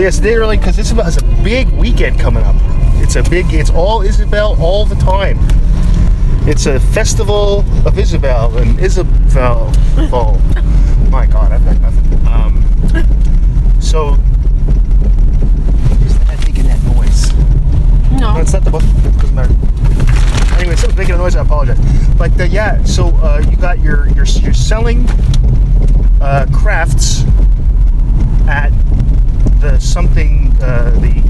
So yes, day early because this is a big weekend coming up. It's a big. It's all Isabel all the time. It's a festival of Isabel and Isabel. Oh, my God, I've got nothing. Um, so, is that making that noise? No, No. it's not the book. It doesn't matter. Anyway, someone's making a noise. I apologize. But uh, yeah, so uh, you got your you're, you're selling uh, crafts at the something uh, the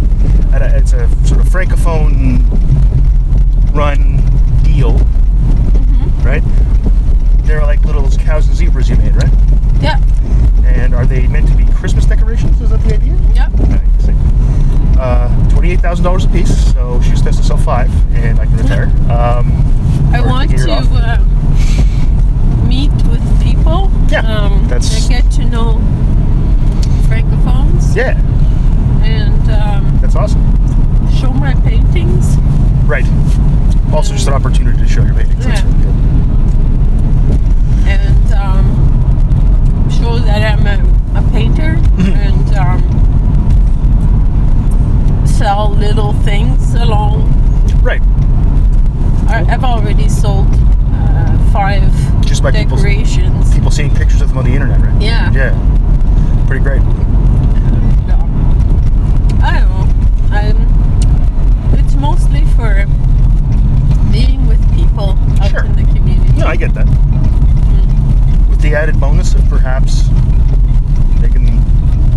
it's a sort of francophone run deal, right? They're like little cows and zebras you made, right? Yeah. And are they meant to be Christmas decorations? Is that the idea? Yeah. See. Uh, Twenty-eight thousand dollars a piece. So she just has to sell five, and I can retire. Um, I want to it off. um, meet with people. Yeah, Um, that's- I get to know francophones Yeah, and um, that's awesome. show my paintings. Right. Also, just an opportunity to show your paintings. That's Yeah. good. and um, show that I'm a, a painter Mhm. and um, sell little things along. Right. I, I've already sold uh, five Just by people's- decorations. People seeing pictures of them on the internet, right? Yeah. Yeah. Pretty great. And, um, I don't know. I'm, it's mostly for being with people out Sure. in the community. No, I get that. With the added bonus of perhaps making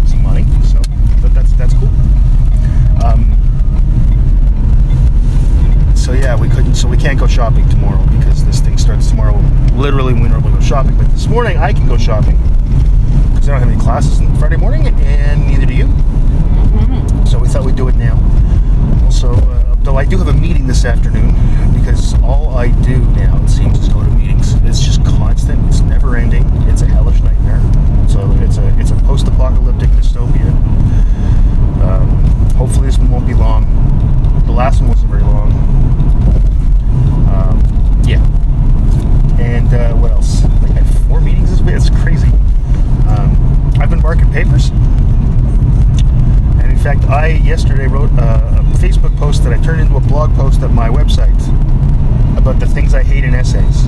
some money, so but that's that's cool. Um, so yeah, we couldn't. So we can't go shopping tomorrow because this thing starts tomorrow. Literally, we normally go shopping, but this morning I can go shopping because I don't have any classes on Friday morning, and neither do you. Mhm. So we thought we'd do it now. Also, uh, though I do have a meeting this afternoon because all I do now, it seems, is go to meetings. It's just constant. It's never ending. It's a hellish nightmare. So it's a it's a post-apocalyptic dystopia. Um, hopefully this one won't be long. The last one wasn't very long. Um, yeah. And uh, what else? Like I had four meetings this week. It's crazy. Marking papers. And in fact, I yesterday wrote a, Facebook post that I turned into a blog post at my website about the things I hate in essays.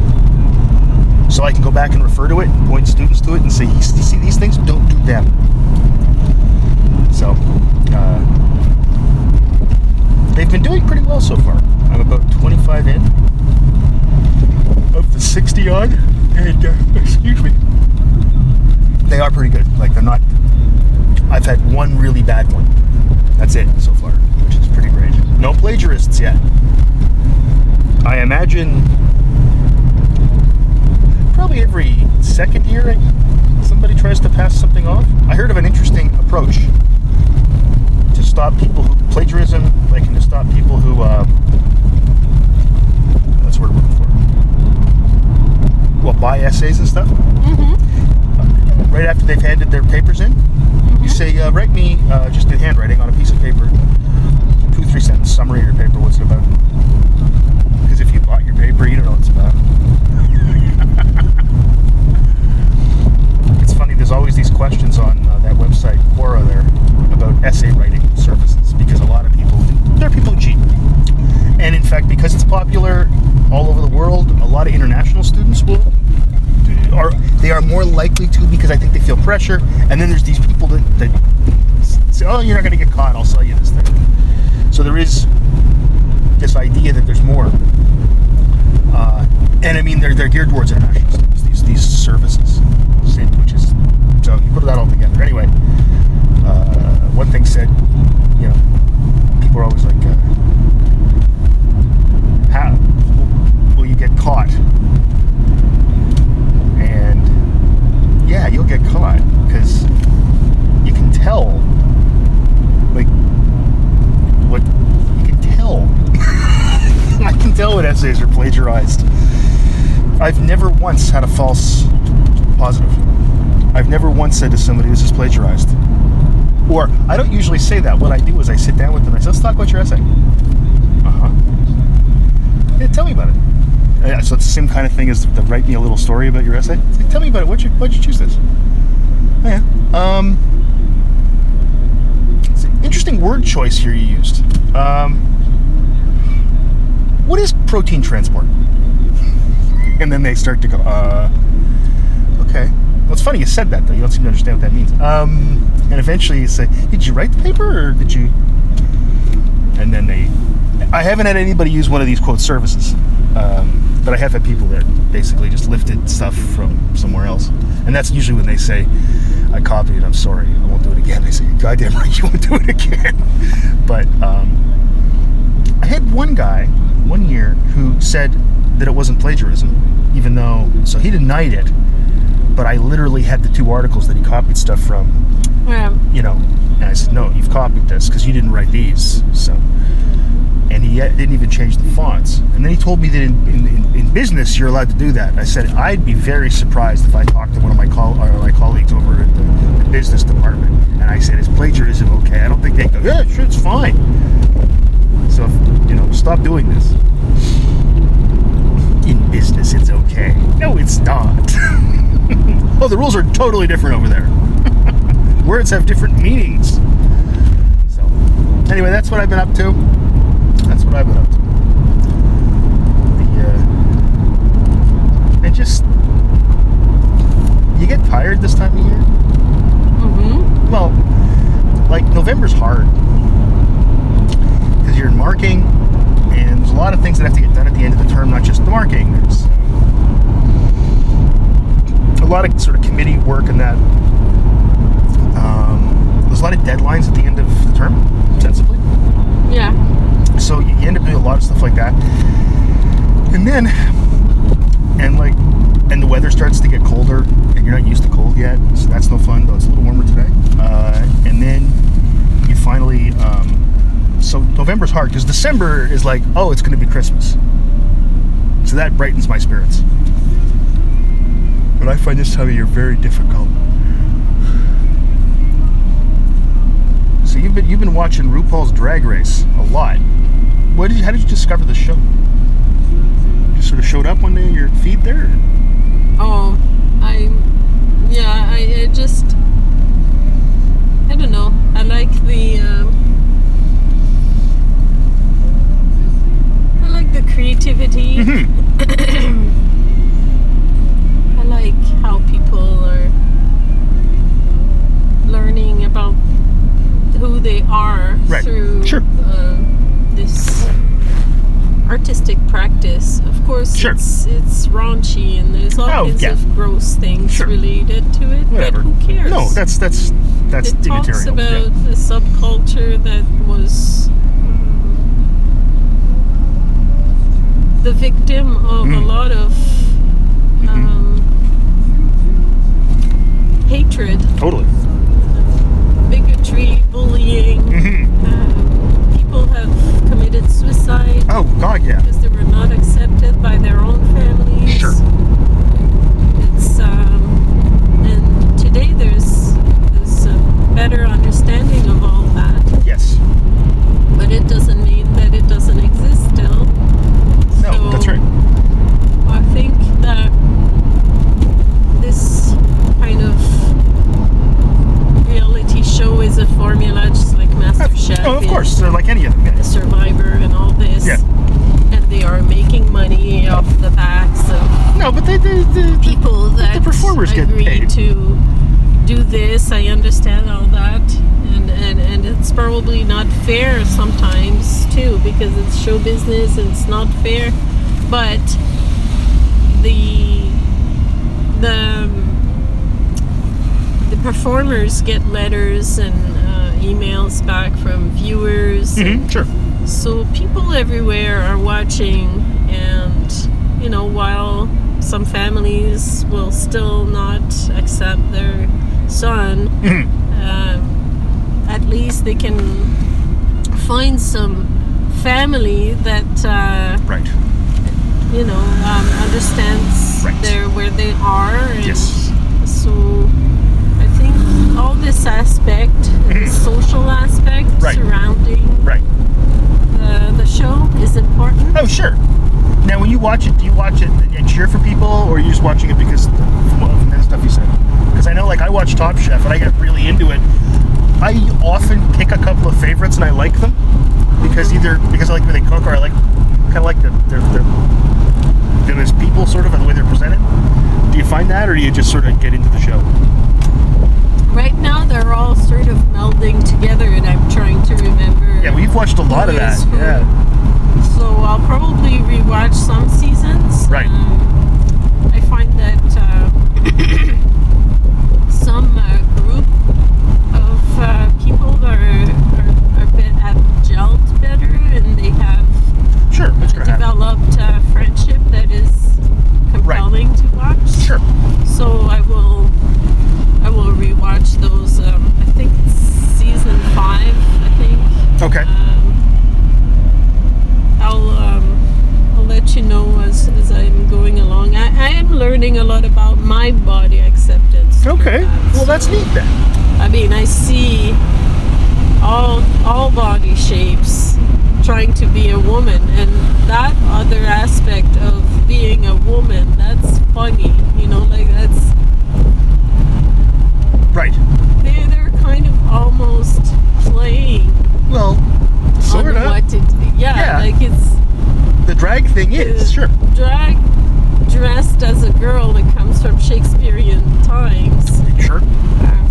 So I can go back and refer to it, point students to it, and say, "You see these things? Don't do them." So uh, they've been doing pretty well so far. I'm about 25 in of the 60 odd, and uh, excuse me, they are pretty good. Like they're not I've had one really bad one. That's it so far, which is pretty great. No plagiarists yet. I imagine probably every second year somebody tries to pass something off. I heard of an interesting approach to stop people who plagiarism, like and to stop people who uh, that's what I'm looking for. Well, buy essays and stuff Mhm. Right after they've handed their papers in. You say, uh, write me uh, just in handwriting on a piece of paper, two, three sentence summary of your paper, what's it about. Because if you bought your paper, you don't know what it's about. it's funny, there's always these questions on uh, that website, Quora, there, about essay writing services, because a lot of people, there are people who cheat. And in fact, because it's popular all over the world, a lot of international students will are they are more likely to because I think they feel pressure. And then there's these people that, that say, "Oh, you're not going to get caught. I'll sell you this thing." So there is this idea that there's more, uh, and I mean they're they're geared towards international students. These these services, which is so you put that all together. Anyway, uh, one thing said, you know, people are always like, uh, "How will you get caught?" And yeah, you'll get caught because you can tell, like, what you can tell. I can tell when essays are plagiarized. I've never once had a false positive. I've never once said to somebody, "This is plagiarized." Or I don't usually say that. What I do is I sit down with them. and I say, "Let's talk about your essay." Uh huh. Yeah, tell me about it. Yeah, so it's the same kind of thing as the write me a little story about your essay. Like, tell me about it. Why'd you, why'd you choose this? Oh, yeah. Um, it's an interesting word choice here you used. Um, what is protein transport? And then they start to go, uh, okay. Well, it's funny you said that, though. You don't seem to understand what that means. Um, and eventually you say, did you write the paper or did you? And then they, I haven't had anybody use one of these quote services. Um, but I have had people that basically just lifted stuff from somewhere else. And that's usually when they say, I copied it, I'm sorry, I won't do it again. They say, God damn right, you won't do it again. but um, I had one guy, one year, who said that it wasn't plagiarism, even though, so he denied it, but I literally had the two articles that he copied stuff from, Yeah. you know, and I said, no, you've copied this because you didn't write these. So, and he didn't even change the fonts. And then he told me that in, in, in, in business you're allowed to do that. I said I'd be very surprised if I talked to one of my or uh, my colleagues over at the, the business department and I said is plagiarism okay? I don't think they go yeah sure it's fine. So if, you know stop doing this. In business it's okay. No, it's not. oh, the rules are totally different over there. Words have different meanings. So anyway, that's what I've been up to. Been up to. The uh, and just you get tired this time of year. Mm-hmm. Well, like November's hard because you're in marking, and there's a lot of things that have to get done at the end of the term, not just the marking. There's a lot of sort of committee work and that. Um, there's a lot of deadlines at the end of the term, sensibly. Yeah. So you end up doing a lot of stuff like that. And then, and like, and the weather starts to get colder, and you're not used to cold yet, so that's no fun. Though it's a little warmer today. Uh, and then you finally, um, so November's hard because December is like, oh, it's going to be Christmas. So that brightens my spirits. But I find this time of year very difficult. So you've been you've been watching RuPaul's Drag Race a lot. What did you, how did you discover the show? Just sort of showed up one day in your feed there. Oh, I, yeah, I, I just, I don't know. I like the, um, I like the creativity. Mhm. I like how people are learning about who they are Right. through Sure. uh, this artistic practice. Of course, Sure. it's it's raunchy and there's all Oh, kinds yeah. of gross things Sure. related to it. Whatever. But who cares? No, that's that's that's it talks about Yeah. a subculture that was the victim of a Mm. lot of Mhm. um, hatred, Totally. bigotry, bullying. hmm Um, people have committed suicide Oh God, yeah. because they were not accepted by their own families. Sure. It's um, and today there's there's a better understanding of all that, Yes. but it doesn't mean that it doesn't exist still. No, So, that's right. I think that this kind of reality show is a formula, just like MasterChef. Oh, of is, course. They're like any of them. The Survivor and all this. Yeah. And they are making money off the backs of No, but they, they, they, people that performers get agree paid. to do this. I understand all that, and, and and it's probably not fair sometimes too because it's show business and it's not fair. But the the the performers get letters and uh, emails back from viewers. Mhm, sure. So people everywhere are watching, and you know, while some families will still not accept their son, Mhm. um, at least they can find some family that uh, Right. you know, um, understands Right. their where they are. And Yes. So I think all this aspect, the social aspect Mm-hmm. Right. surrounding Right. the, the show is important. Oh, sure. Now, when you watch it, do you watch it and cheer for people, or are you just watching it because of the stuff you said? Because I know, like, I watch Top Chef and I get really into it. I often pick a couple of favorites and I like them because either because I like the way they cook or I like kind of like the, their, their them as people, sort of, and the way they're presented. Do you find that, or do you just sort of get into the show? Right now, they're all sort of melding together, and I'm trying to remember. Yeah, we've watched a lot of that. who. Yeah. So I'll probably rewatch some seasons. Right. Um, I find that uh, some uh, group uh, people are, are, are bit, have gelled better and they have Sure, that's developed uh, friendship that is compelling to watch. Sure. So I will I will rewatch those. Um, I think it's season five. I think. Okay. Um, I'll um, I'll let you know as, as I'm going along. I, I am learning a lot about my body acceptance. Okay. that. Well, that's neat then. I mean, I see all all body shapes trying to be a woman, and that other aspect of being a woman, that's funny. You know, like that's Right. they're they're kind of almost playing Well, sort of. what it. Yeah, Yeah. like it's The drag thing is sure. drag dressed as a girl that comes from Shakespearean times. Sure. Um,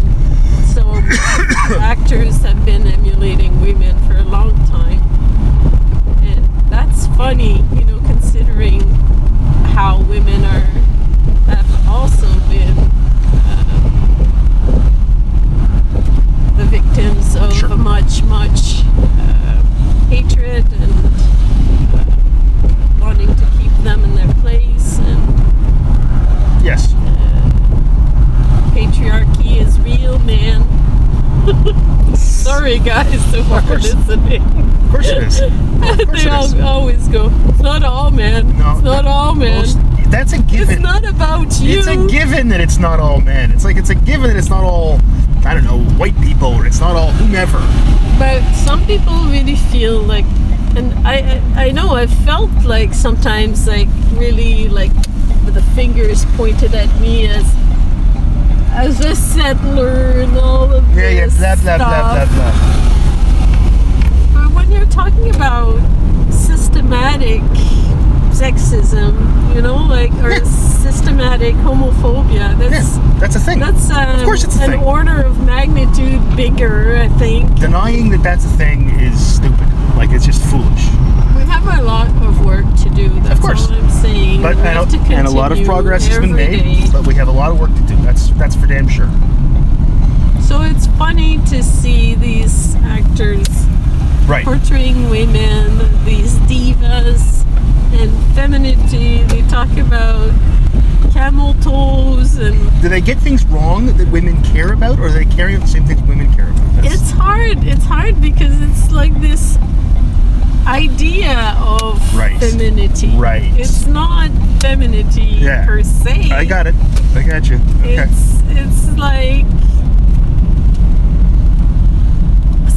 so actors have been emulating women for a long time, and that's funny, you know, considering how women are have also been um, the victims of Sure. much, much uh, hatred and uh, wanting to keep them in their place and Yes. patriarchy is real, man. Sorry, guys, if are course. listening. Of course it is. Of course they it is. always go, it's not all, man. No, it's not all, man. Well, that's a given. it's not about you. It's a given that it's not all men. It's like it's a given that it's not all I don't know white people or it's not all whomever. But some people really feel like, and I, I, I know I've felt like sometimes like really like with the fingers pointed at me as as a settler and all of Yeah, yeah. this Blah blah blah stuff. blah blah. But when you're talking about systematic sexism, you know, like or Yeah. systematic homophobia, that's Yeah, that's a thing. that's um, course it's a an thing. order of magnitude bigger, I think. Denying that that's a thing is stupid. Like it's just foolish. We have a lot of work to do. That's course. all I'm saying. But and, have to a- and a lot of progress has been made. day. But we have a lot of work to do. That's that's for damn sure. So it's funny to see these actors Right. portraying women, these divas, and femininity. They talk about camel toes, and Do they get things wrong that women care about, or are they out the same things women care about? That's- it's hard. It's hard because it's like this idea of Right. femininity. Right. It's not femininity Yeah. per se. I got it. I got you. Okay. It's it's like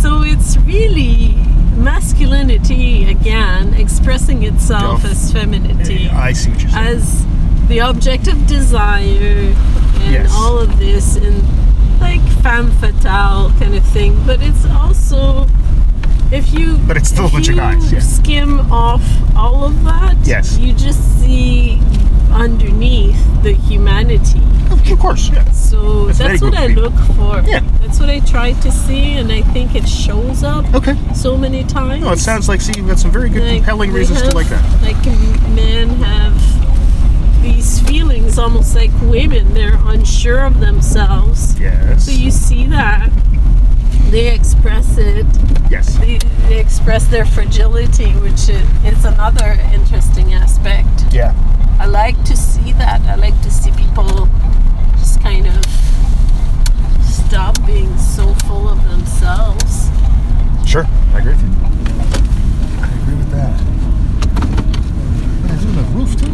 so it's really masculinity again expressing itself as femininity I see what you're saying. as the object of desire and Yes. all of this and like femme fatale kind of thing but it's also if you But it's still a if bunch of you guys, yeah. skim off all of that Yes. you just see underneath the humanity of course, yeah. so That's that's, what I look for. Yeah. That's what I try to see, and I think it shows up Okay. so many times. No, it sounds like see, you've got some very good, Like, compelling reasons to like that. Like men have these feelings, almost like women. They're unsure of themselves. Yes. So you see that they express it. yes. They, they express their fragility, which is another interesting aspect. Yeah. I like to see that. I like to see people just kind of stop being so full of themselves. Sure. I agree with you. I agree with that. Man, There's even a roof too.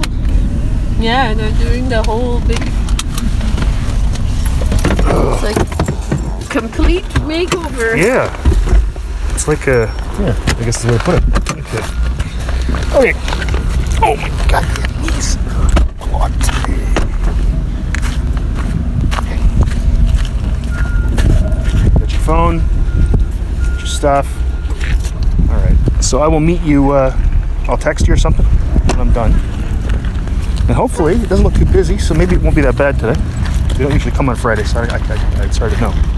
Yeah, they're doing the whole big. It's like complete makeover. Yeah. It's like a. Yeah, I guess the way to put it. Okay. Okay. Oh my god, my knees. What? Got your phone, your stuff. All right. So I will meet you. Uh, I'll text you or something when I'm done. And hopefully it doesn't look too busy, so maybe it won't be that bad today. We don't usually come on Friday, so I, I, I, to know.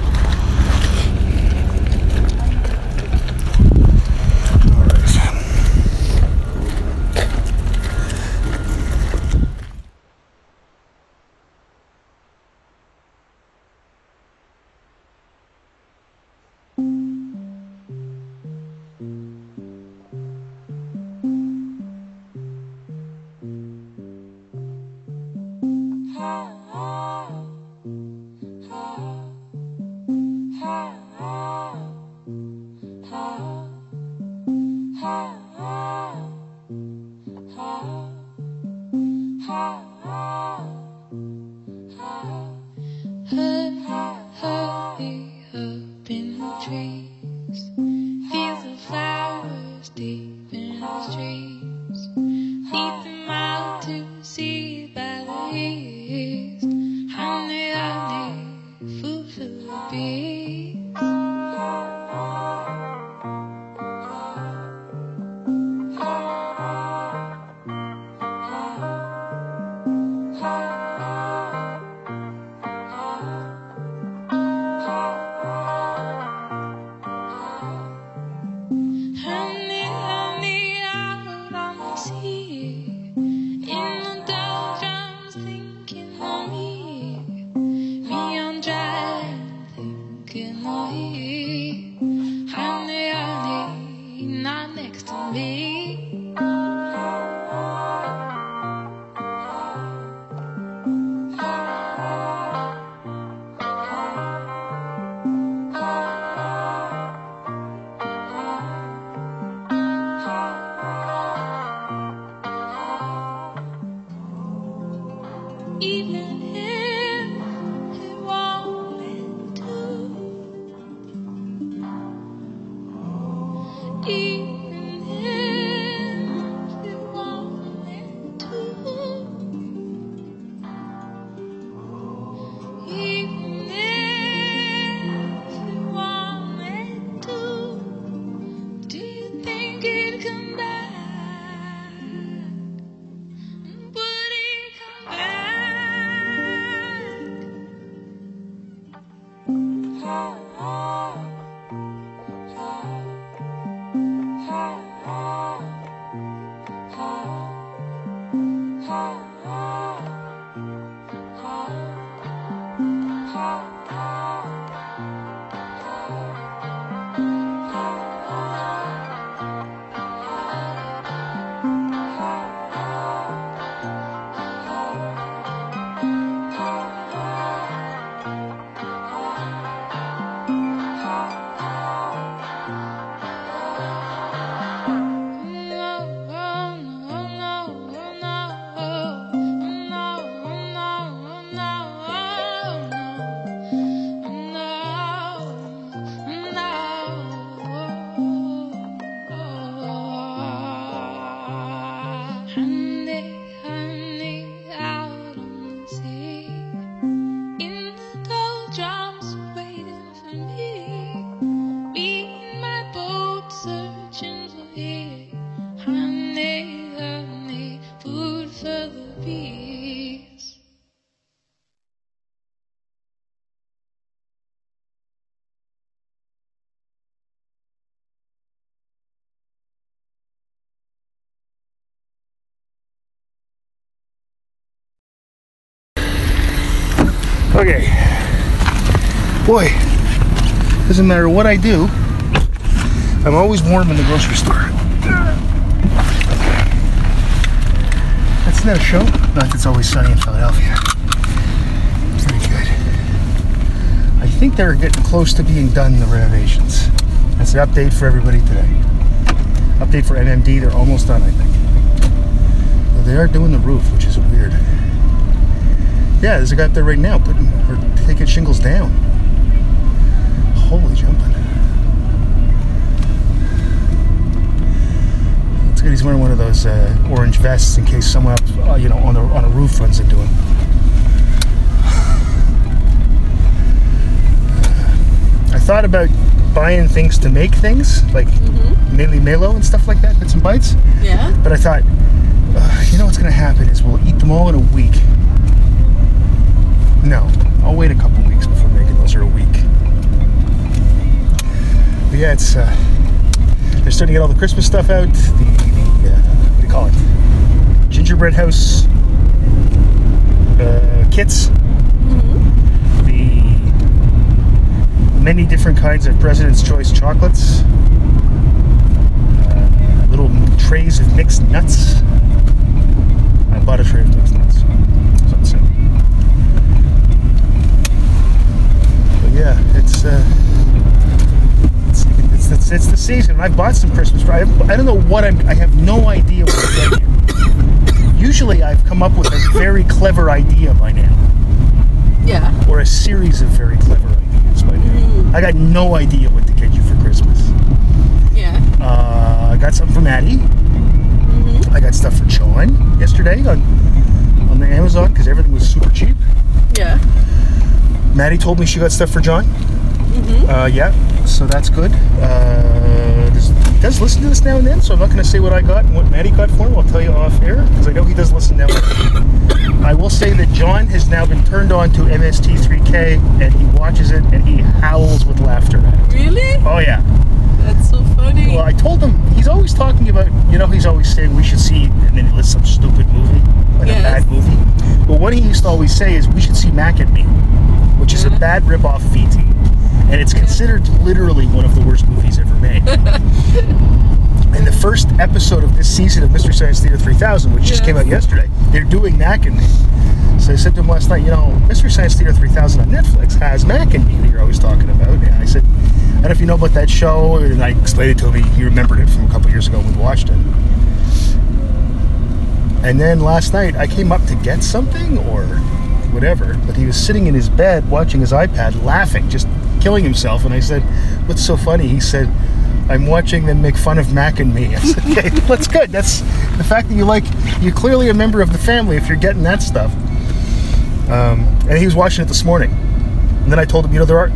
Food Boy, doesn't matter what I do, I'm always warm in the grocery store. That's not a show. Not that's always sunny in Philadelphia. Pretty good. I think they're getting close to being done, the renovations. That's the update for everybody today. Update for NMD, they're almost done, I think. they are doing the roof, which is weird. Yeah, there's a guy up there right now putting or taking shingles down. Holy jumping. It's good he's wearing one of those uh, orange vests in case someone up, uh, you know, on the on a roof runs into him. I thought about buying things to make things, like Mm-hmm. Melee Melo and stuff like that, bits and bites. Yeah. But I thought, uh, you know what's going to happen is we'll eat them all in a week. No, I'll wait a couple weeks before making those, or a week. But yeah, it's uh, they're starting to get all the Christmas stuff out. The, the uh, what do you call it? Gingerbread house uh, kits. Mm-hmm. The many different kinds of President's Choice chocolates. Uh, little trays of mixed nuts. I bought a tray of mixed nuts. So yeah, it's, uh, it's, it's, it's the season. I bought some Christmas. I, I don't know what I'm. I have no idea what to get you. Usually, I've come up with a very clever idea by now Yeah. or a series of very clever ideas by now. I got no idea what to get you for Christmas. Yeah. Uh, I got something for Maddie. Mm-hmm. I got stuff for John yesterday on on the Amazon because everything was super cheap. Yeah. Maddie told me she got stuff for John. Mm-hmm. Uh, yeah, so that's good. Uh, does, he does listen to this now and then, so I'm not going to say what I got and what Maddie got for him. I'll tell you off air because I know he does listen now. I will say that John has now been turned on to MST3K and he watches it and he howls with laughter at it. Really? Oh yeah. That's so funny. Well, I told him he's always talking about. You know, he's always saying we should see, and then he lists some stupid movie, like Yes. a bad movie. But what he used to always say is we should see Mac and Me, which is a bad rip-off of E.T. and it's considered literally one of the worst movies ever made. and the first episode of this season of Mystery Science Theater 3000, which just came out yesterday, they're doing Mac and Me. So I said to him last night, you know, Mystery Science Theater 3000 on Netflix has Mac and Me that you're always talking about. And I said, I don't know if you know about that show. And I explained it to him. He, he remembered it from a couple years ago when we watched it. And then last night I came up to get something or whatever, but he was sitting in his bed watching his iPad, laughing, just killing himself. And I said, "What's so funny?" He said, "I'm watching them make fun of Mac and me." I said, "Okay, that's good. That's the fact that you like. You're clearly a member of the family if you're getting that stuff." Um, and he was watching it this morning. And then I told him, you know, there are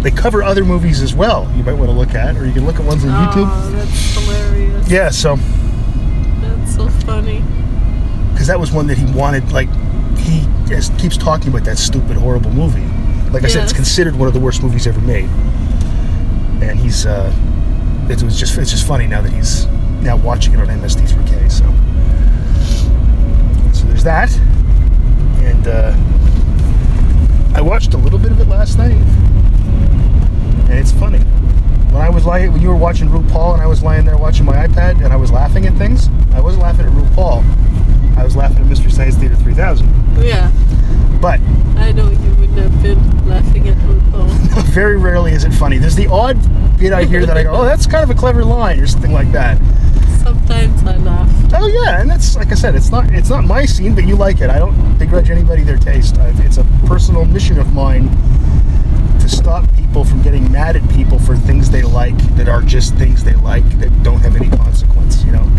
they cover other movies as well. You might want to look at, or you can look at ones on YouTube. Oh, that's hilarious. Yeah, so That's so funny. because that was one that he wanted. Like he just keeps talking about that stupid, horrible movie. Like I said, it's considered one of the worst movies ever made. And he's, uh, it was just, it's just funny now that he's now watching it on MST3K. So, so there's that. And uh, I watched a little bit of it last night, and it's funny. When I was lying, when you were watching RuPaul, and I was lying there watching my iPad, and I was laughing at things, I wasn't laughing at RuPaul. I was laughing at Mystery Science Theater 3000. Yeah. But I know you wouldn't have been laughing at RuPaul. very rarely is it funny. There's the odd bit I hear that I go, "Oh, that's kind of a clever line," or something like that. Sometimes I laugh. Oh yeah, and that's like I said, it's not it's not my scene, but you like it. I don't begrudge anybody their taste. i it's a personal mission of mine to stop people from getting mad at people for things they like that are just things they like that don't have any consequence. You know.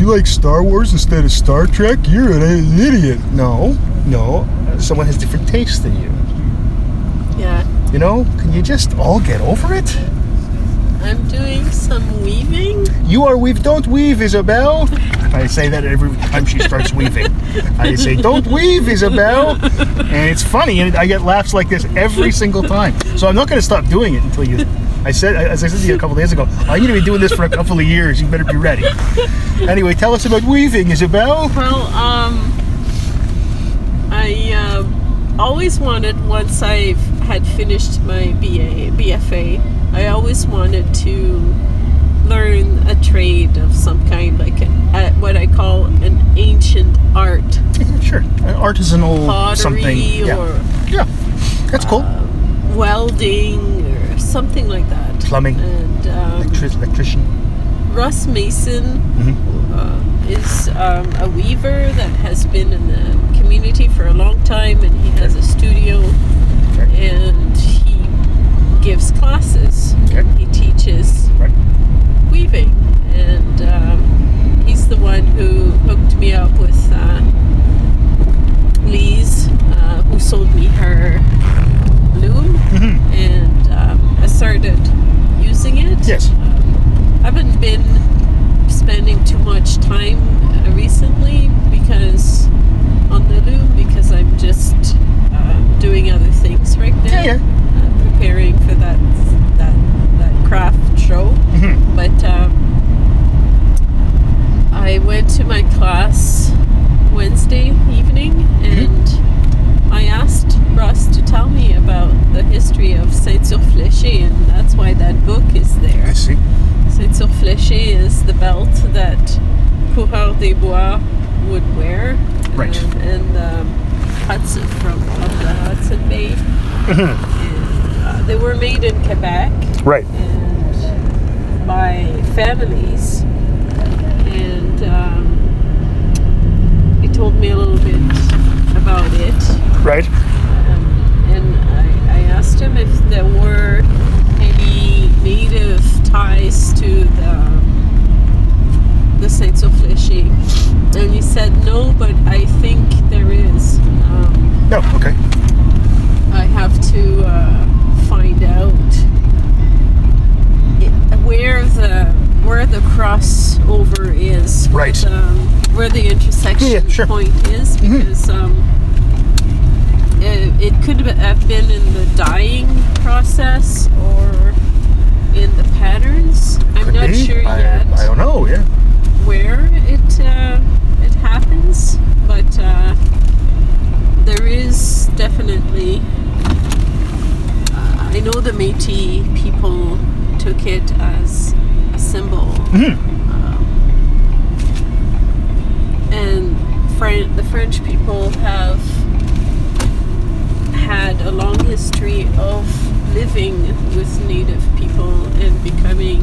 You like Star Wars instead of Star Trek? You're an idiot. No, no. Someone has different tastes than you. Yeah. You know? Can you just all get over it? I'm doing some weaving. You are weave. Don't weave, Isabel. I say that every time she starts weaving. I say, "Don't weave, Isabel," and it's funny, and I get laughs like this every single time. So I'm not going to stop doing it until you. I said, as I said to you a couple days ago, I'm going to be doing this for a couple of years. You better be ready. Anyway, tell us about weaving, Isabel. Well, um, I uh, always wanted once I had finished my BA, BFA, I always wanted to learn a trade of some kind, like uh, what I call an ancient art, Sure, An artisanal pottery something. Yeah, or yeah, that's cool. um, welding something like that. Plumbing. And um, Electric, electrician. Russ Mason Mhm. uh, is um, a weaver that has been in the community for a long time, and he has a studio, Okay. and he gives classes. Okay. He teaches Right. weaving, and um, he's the one who hooked me up with uh, Lise, uh, who sold me her loom, Mhm. and um, I started using it. Yes. Um, I haven't been spending too much time uh, recently because on the loom because I'm just uh, doing other things right now. Yeah, yeah. Uh, preparing for that that that craft show Mhm. but um, I went to my class Wednesday evening and I asked Russ to tell me about the history of ceinture fléchée and that's why that book is there. I see. ceinture fléchée is the belt that Coureur des Bois would wear. Right. um, and um, Hudson from the Hudson Bay. Mhm. And, uh, they were made in Quebec Right. and by families. And um, he told me a little bit about it. Right. Um, and I, I asked him if there were any native ties to the the Saints of Fléchy. And he said no, but I think there is. Um, No. Okay. I have to uh, find out where the where the crossover is, Right. the, where the intersection Yeah, yeah, sure. point is, Mhm. because um, it, it could have been in the dyeing process or in the patterns. I'm Could not be. sure I, yet I don't know. Yeah. where it uh, it happens, but uh, there is definitely. Uh, I know the Métis people took it as a symbol, Mhm. um, and Fran- the French people have a long history of living with Native people and becoming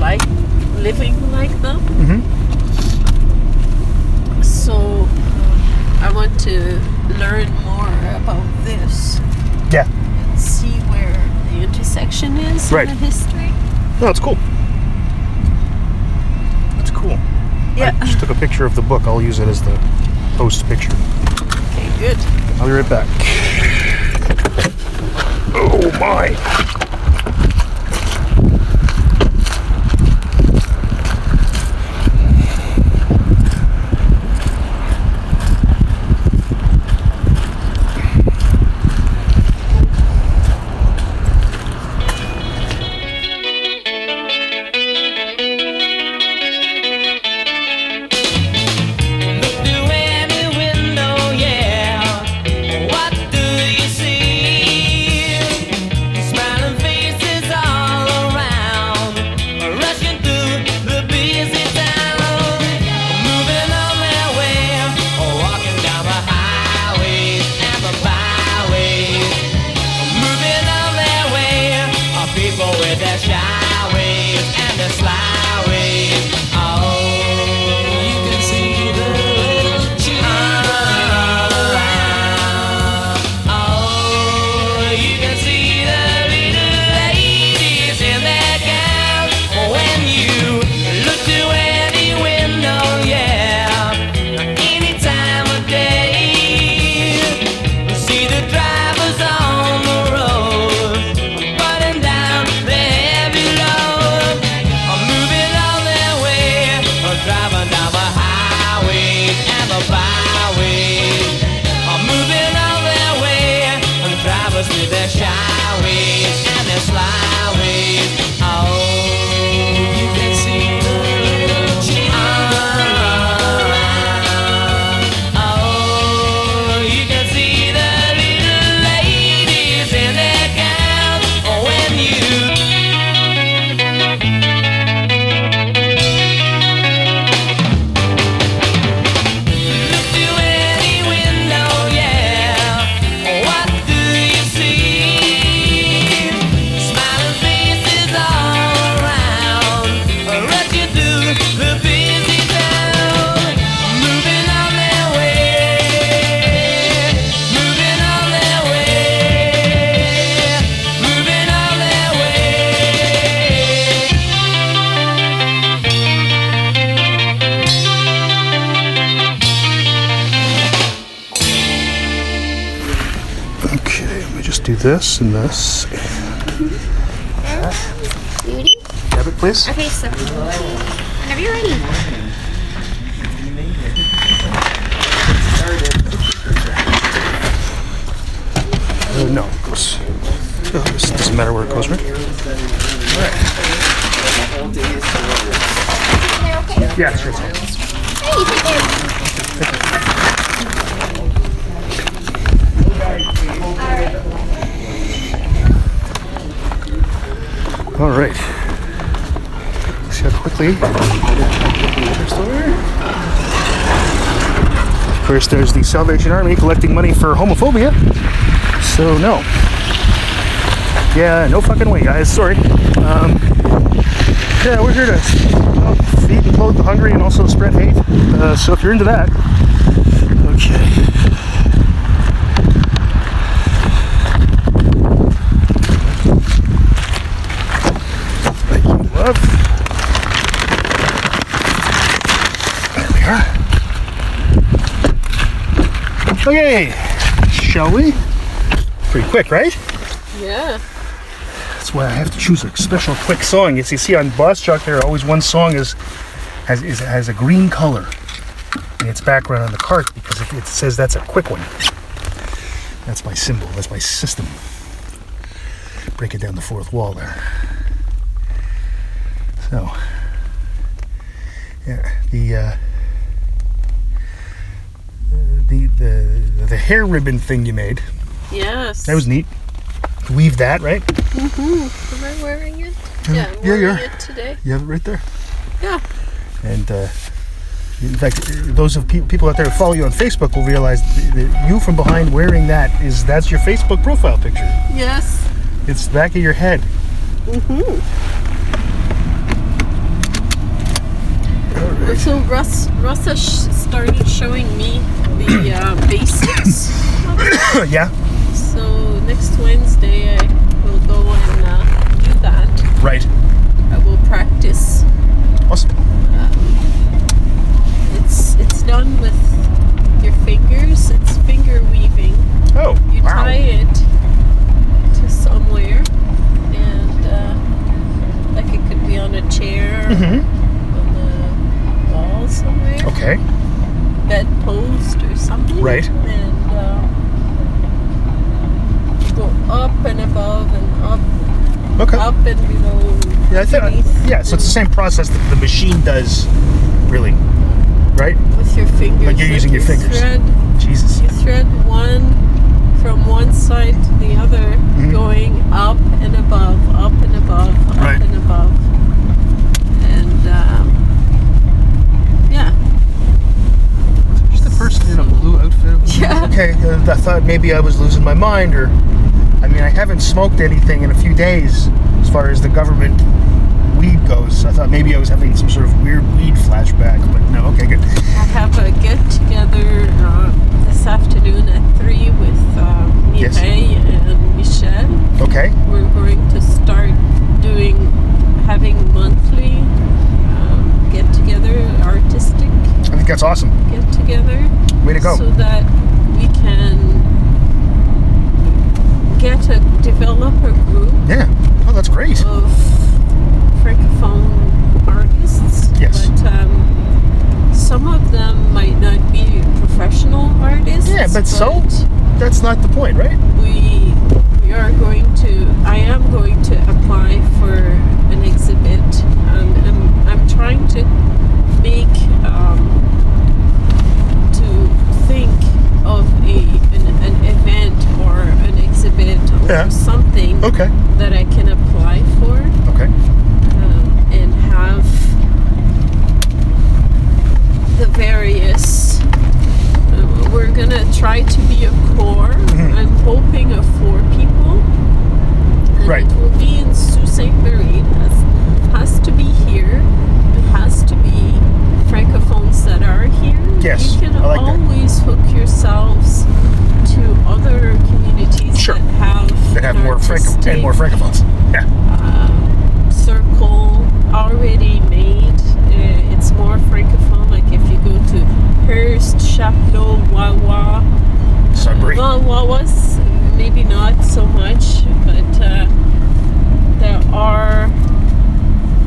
like living like them. Mhm. So I want to learn more about this Yeah. and see where the intersection is Right. in the history. No, it's cool. It's cool. Yeah. I just took a picture of the book. I'll use it as the post picture. Okay, good. I'll be right back. Oh my. This and this. Beauty? Have it, please. Okay, so whenever you're ready. Uh, no, it goes. Oh, this doesn't matter where it goes, right? Okay. Yeah, sure. Hey, take care. All right. See how quickly. Of course, there's the Salvation Army collecting money for homophobia. So no. Yeah, no fucking way, guys. Sorry. Um, yeah, we're here to well, feed and clothe the hungry and also spread hate. Uh, so if you're into that, okay. Thank you, love. There we are. Okay, shall we? Pretty quick, right? Yeah. That's why I have to choose a special quick song. As you see on Boss Truck, there always one song is has is, has a green color in its background on the cart because it, it says that's a quick one. That's my symbol. That's my system. Break it down the fourth wall there. So, yeah, the uh, the the the hair ribbon thing you made Yes. that was neat. Weave that right. Mm-hmm. Am I wearing it? Yeah, I'm Yeah, wearing are. it today. You have it right there. Yeah. And uh, in fact, those of pe- people out there who follow you on Facebook will realize that you from behind wearing that is that's your Facebook profile picture. Yes. It's the back of your head. Mm-hmm. Right. So Russ, Russ has sh- started showing me the uh, basics. yeah. So next Wednesday I will go and uh, do that. Right. I will practice. Awesome. It's it's done with your fingers. It's finger weaving. Oh, You wow. tie it to somewhere, and uh, like it could be on a chair, Mhm. on the wall somewhere, Okay. bedpost or something. Right. And uh, go up and above and up, Okay. up and below. Yeah, I think. underneath, Yeah, so it's the same process that the machine does, really. Right? with your fingers. Like you're using you your fingers. Thread, Jesus. you thread one from one side to the other, Mhm. going up and above, up and above, up Right. and above. And um, yeah, She's the person in a blue outfit. Yeah. Okay, I thought maybe I was losing my mind, or I mean, I haven't smoked anything in a few days as far as the government weed goes. I thought maybe I was having some sort of weird weed flashback, but no. Okay, good. I have a get together uh, this afternoon at three with uh, Yes. And Michelle. Okay. We're going to start doing having monthly um, get together, artistic I think that's awesome. get together. Way to go. so that we can get a develop a group Yeah. Oh, that's great. of francophone artists. Yes. But um, some of them might not be professional artists. Yeah, but so- That's not the point, right? we we are going to. I am going to apply for an exhibit. Um, I'm I'm trying to make um, to think of a an, an event or an exhibit or Yeah. something Okay. that I can apply for Okay. um, and have the various. Uh, we're gonna try to be a core. Mhm. I'm hoping of four people. And Right. It will be in Sault Ste. Marie. It has, has to be here. It has to be francophones that are here. Yes, You can I like that. always hook yourselves to other communities Sure. that have That have an more franco and more francophones. Yeah. um, circle already made. Uh, it's more francophone. Like if you go to Hearst, Chapleau, Wawa, Sudbury. well, Wawa's maybe not so much, but uh, there are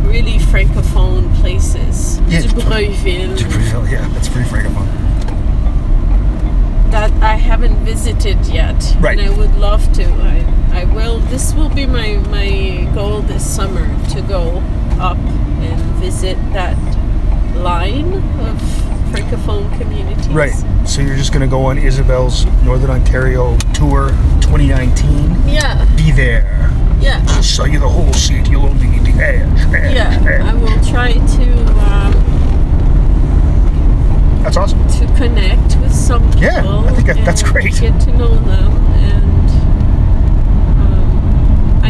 really francophone places. Yeah. Dubreuilville, Dubreuilville, yeah, that's pretty francophone. that I haven't visited yet. Right. And I would love to. I, I will. This will be my, my goal this summer to go up and visit that line of francophone communities. Right. So you're just gonna go on Isabel's Northern Ontario tour 2019. Yeah. Be there. Yeah. Just show you the whole seat. You'll only need the edge. edge, Yeah. I will try to um, That's awesome. to connect with some people. Yeah, I think that- that's great. Get to know them, and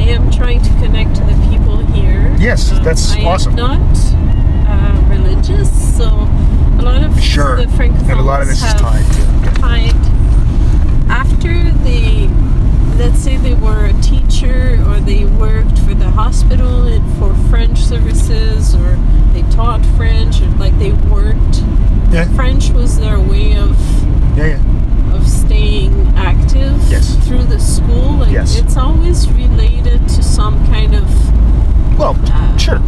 am trying to connect to the people here. Yes, Um, that's I awesome. am not uh, religious, so a lot of Sure. the francophones And a lot of this is tied to. tied after they let's say they were a teacher or they worked for the hospital and for French services or they taught French or like they worked Yeah. French was their way of Yeah, yeah. Of staying active Yes. through the school like Yes. it's always related to some kind of Well, uh, sure.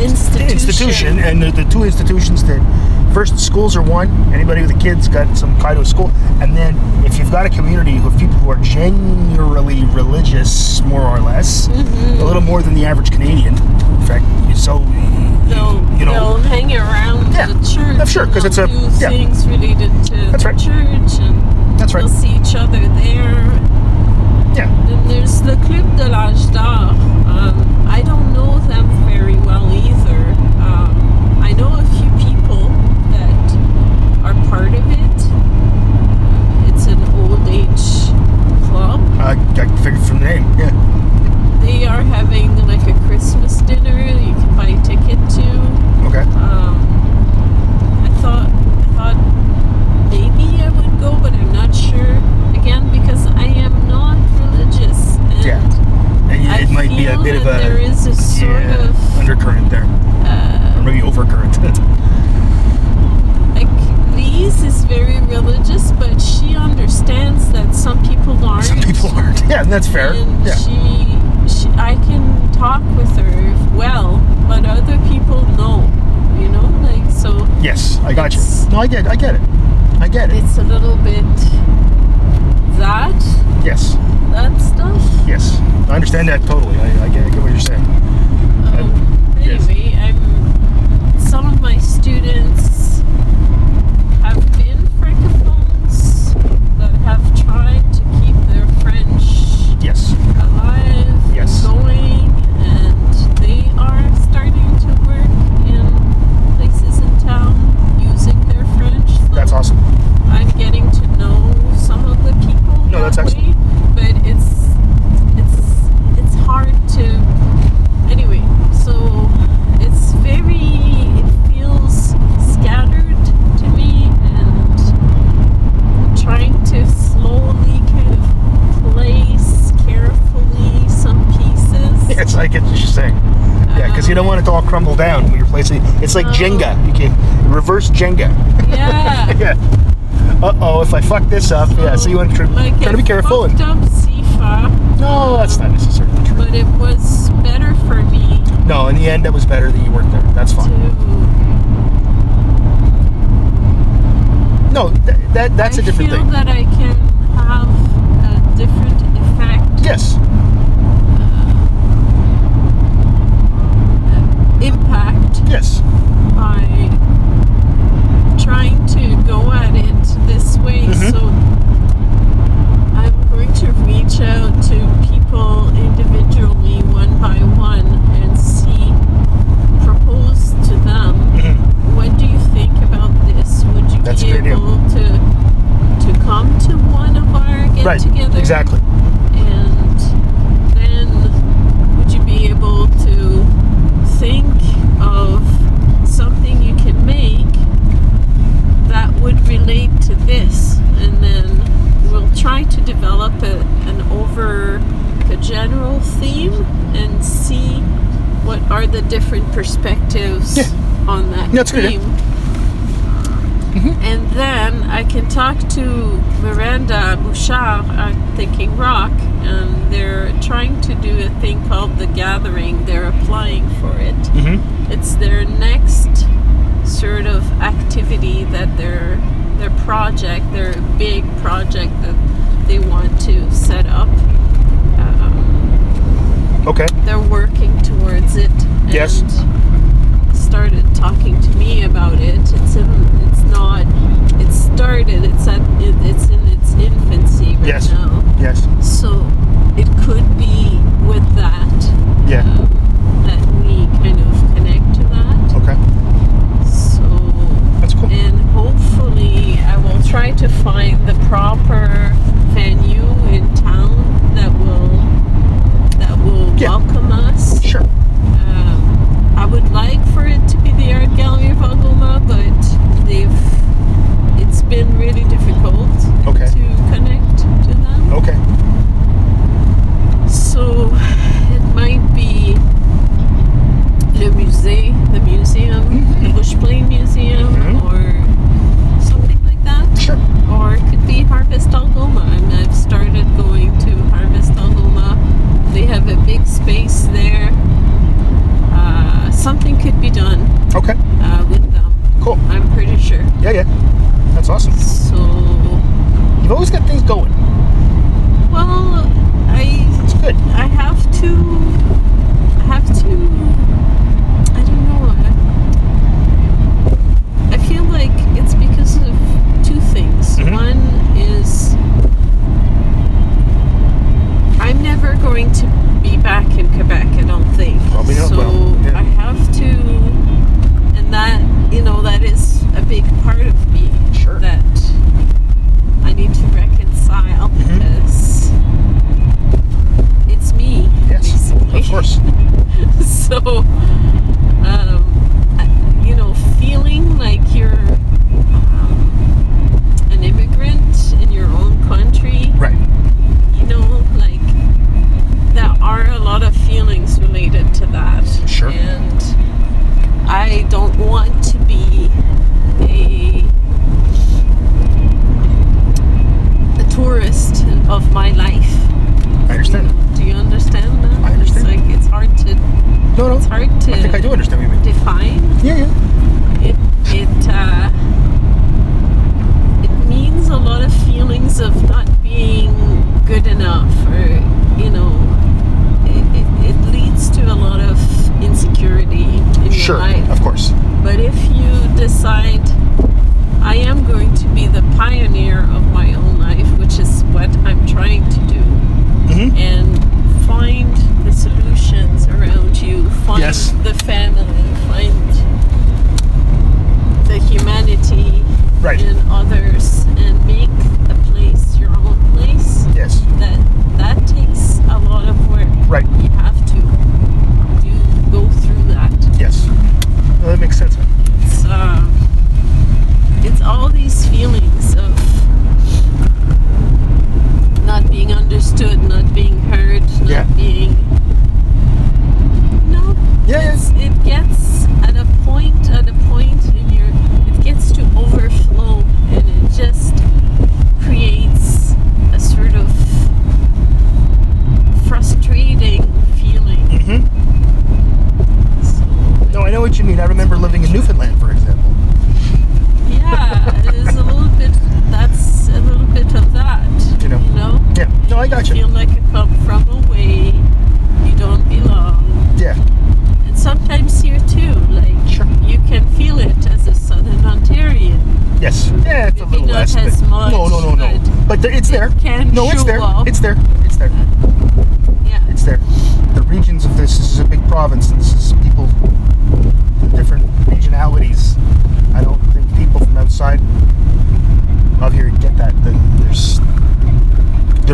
institution, Institution, and the, the two institutions that first schools are one. Anybody with a kid's got some kind of school, and then if you've got a community of people who are generally religious, more or less, Mm-hmm. a little more than the average Canadian. In fact, so they'll, you know, they'll hang around Yeah. the church. Yeah, sure, because it's a- do yeah. things related to That's the right. church, and that's right. they'll see each other there. Yeah, Then there's the Club de l'Âge d'Or. Um, I don't know them very well either. Um, I know a few people that are part of it. It's an old age club. I, I figured from the name. Yeah, They are having like a Christmas dinner you can buy a ticket to. okay. Um, I thought I thought maybe I would go, but I'm not sure. Again, because I am not religious. And Yeah. And I it might be a bit of a there is a sort yeah, of undercurrent there, uh, or maybe overcurrent. like Lise is very religious, but she understands that some people aren't. Some people aren't. Yeah, and that's fair. And Yeah. she, she, I can talk with her well, but other people know. You know, like so. Yes, I got you. No, I get, I get it. I get it. It's a little bit that Yes, that stuff. yes, I understand that totally. I, I, get, I get what you're saying. Um, yes. anyway, I'm. Some of my students have been francophones that have tried to keep their French Yes, alive Yes. and going, and they are starting to work in places in town using their French. So that's awesome. I'm getting to know some of the people. No, that's that excellent. way, but it's it's it's hard to. Anyway, so it's very. It feels scattered to me, and I'm trying to slowly kind of place carefully some pieces. Yes, I get what you're saying. Yeah, because you don't want it to all crumble down when you're placing. It's like No. Jenga. You can reverse Jenga. Yeah. yeah. Uh oh, if I fuck this up, yeah. So you want to try, like try to be careful. And, up no, that's not necessarily true. but it was better for me No, in the end, it was better that you weren't there. That's fine. to No, th- that that's I a different thing. I feel thing. that I can have a different effect, Yes. Yes. by trying to go at it this way. Mhm. So I'm going to reach out to people individually, one by one, and see, propose to them. Mhm. What do you think about this? Would you That's a be good idea. able to to come to one of our get Right. together? Exactly. And then would you be able to think of something you can make that would relate to this? And then we'll try to develop a, an over a general theme and see what are the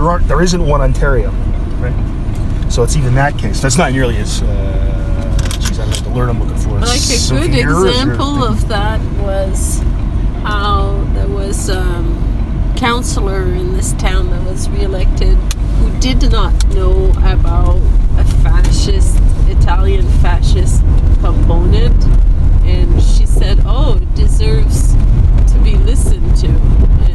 there aren't there isn't one Ontario, right? So it's even that case. That's not nearly as. Uh, I don't the word I'm looking for. Like a good example of that was how there was a um, councillor in this town that was reelected who did not know about a fascist Italian fascist component, and she said, "Oh, it deserves to be listened to."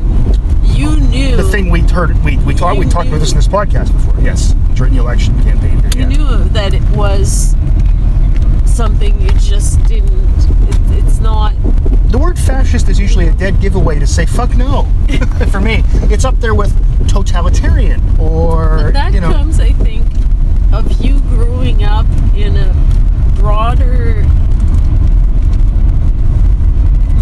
Talked we You talked about knew- about this in this podcast before. Yes, during the election campaign. Here, You yeah. knew that it was something you just didn't. It, it's not. The word fascist is usually a dead giveaway to say fuck no. For me, it's up there with totalitarian or But that you know. comes, I think, of you growing up in a broader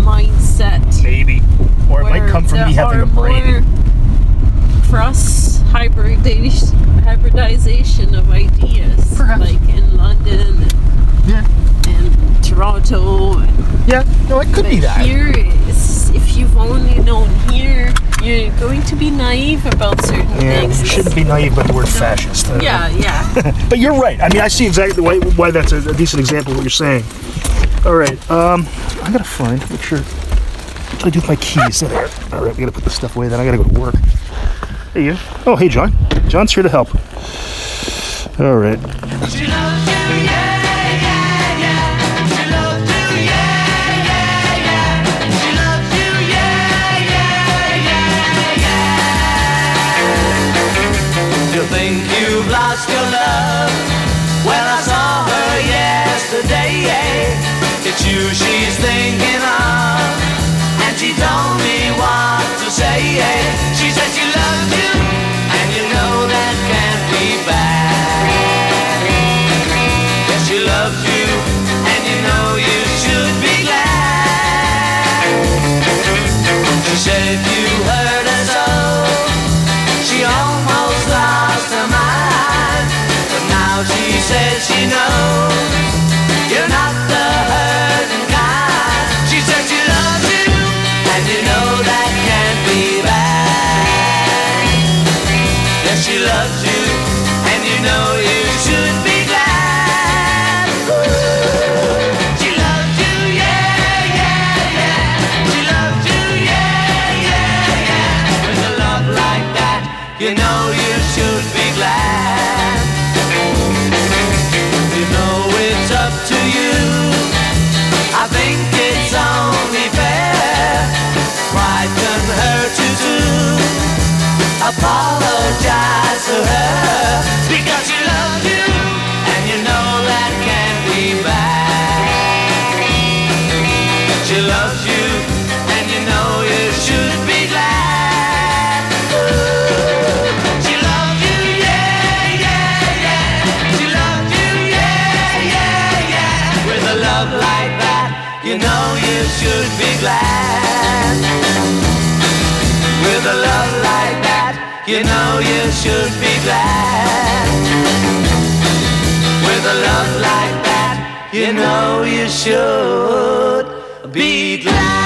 mindset. maybe, or it might where come from there me having are a brain. more cross hybridization, of ideas, Perhaps. like in London and, Yeah, and Toronto. And, yeah. No, it could be that. here, is, if you've only known here, you're going to be naive about certain Yeah, things. you shouldn't be naive about the word fascist. Uh, Yeah, yeah. But you're right. I mean, I see exactly why, why that's a, a decent example of what you're saying. All right. Um, I gotta find. Make sure. What do I do with my keys? There. All right. We gotta put this stuff away. Then I gotta go to work. Hey you. Oh, hey John. John's here to help. All right. She's thinking of, and she told me what to say. Says you knows you know you should be glad.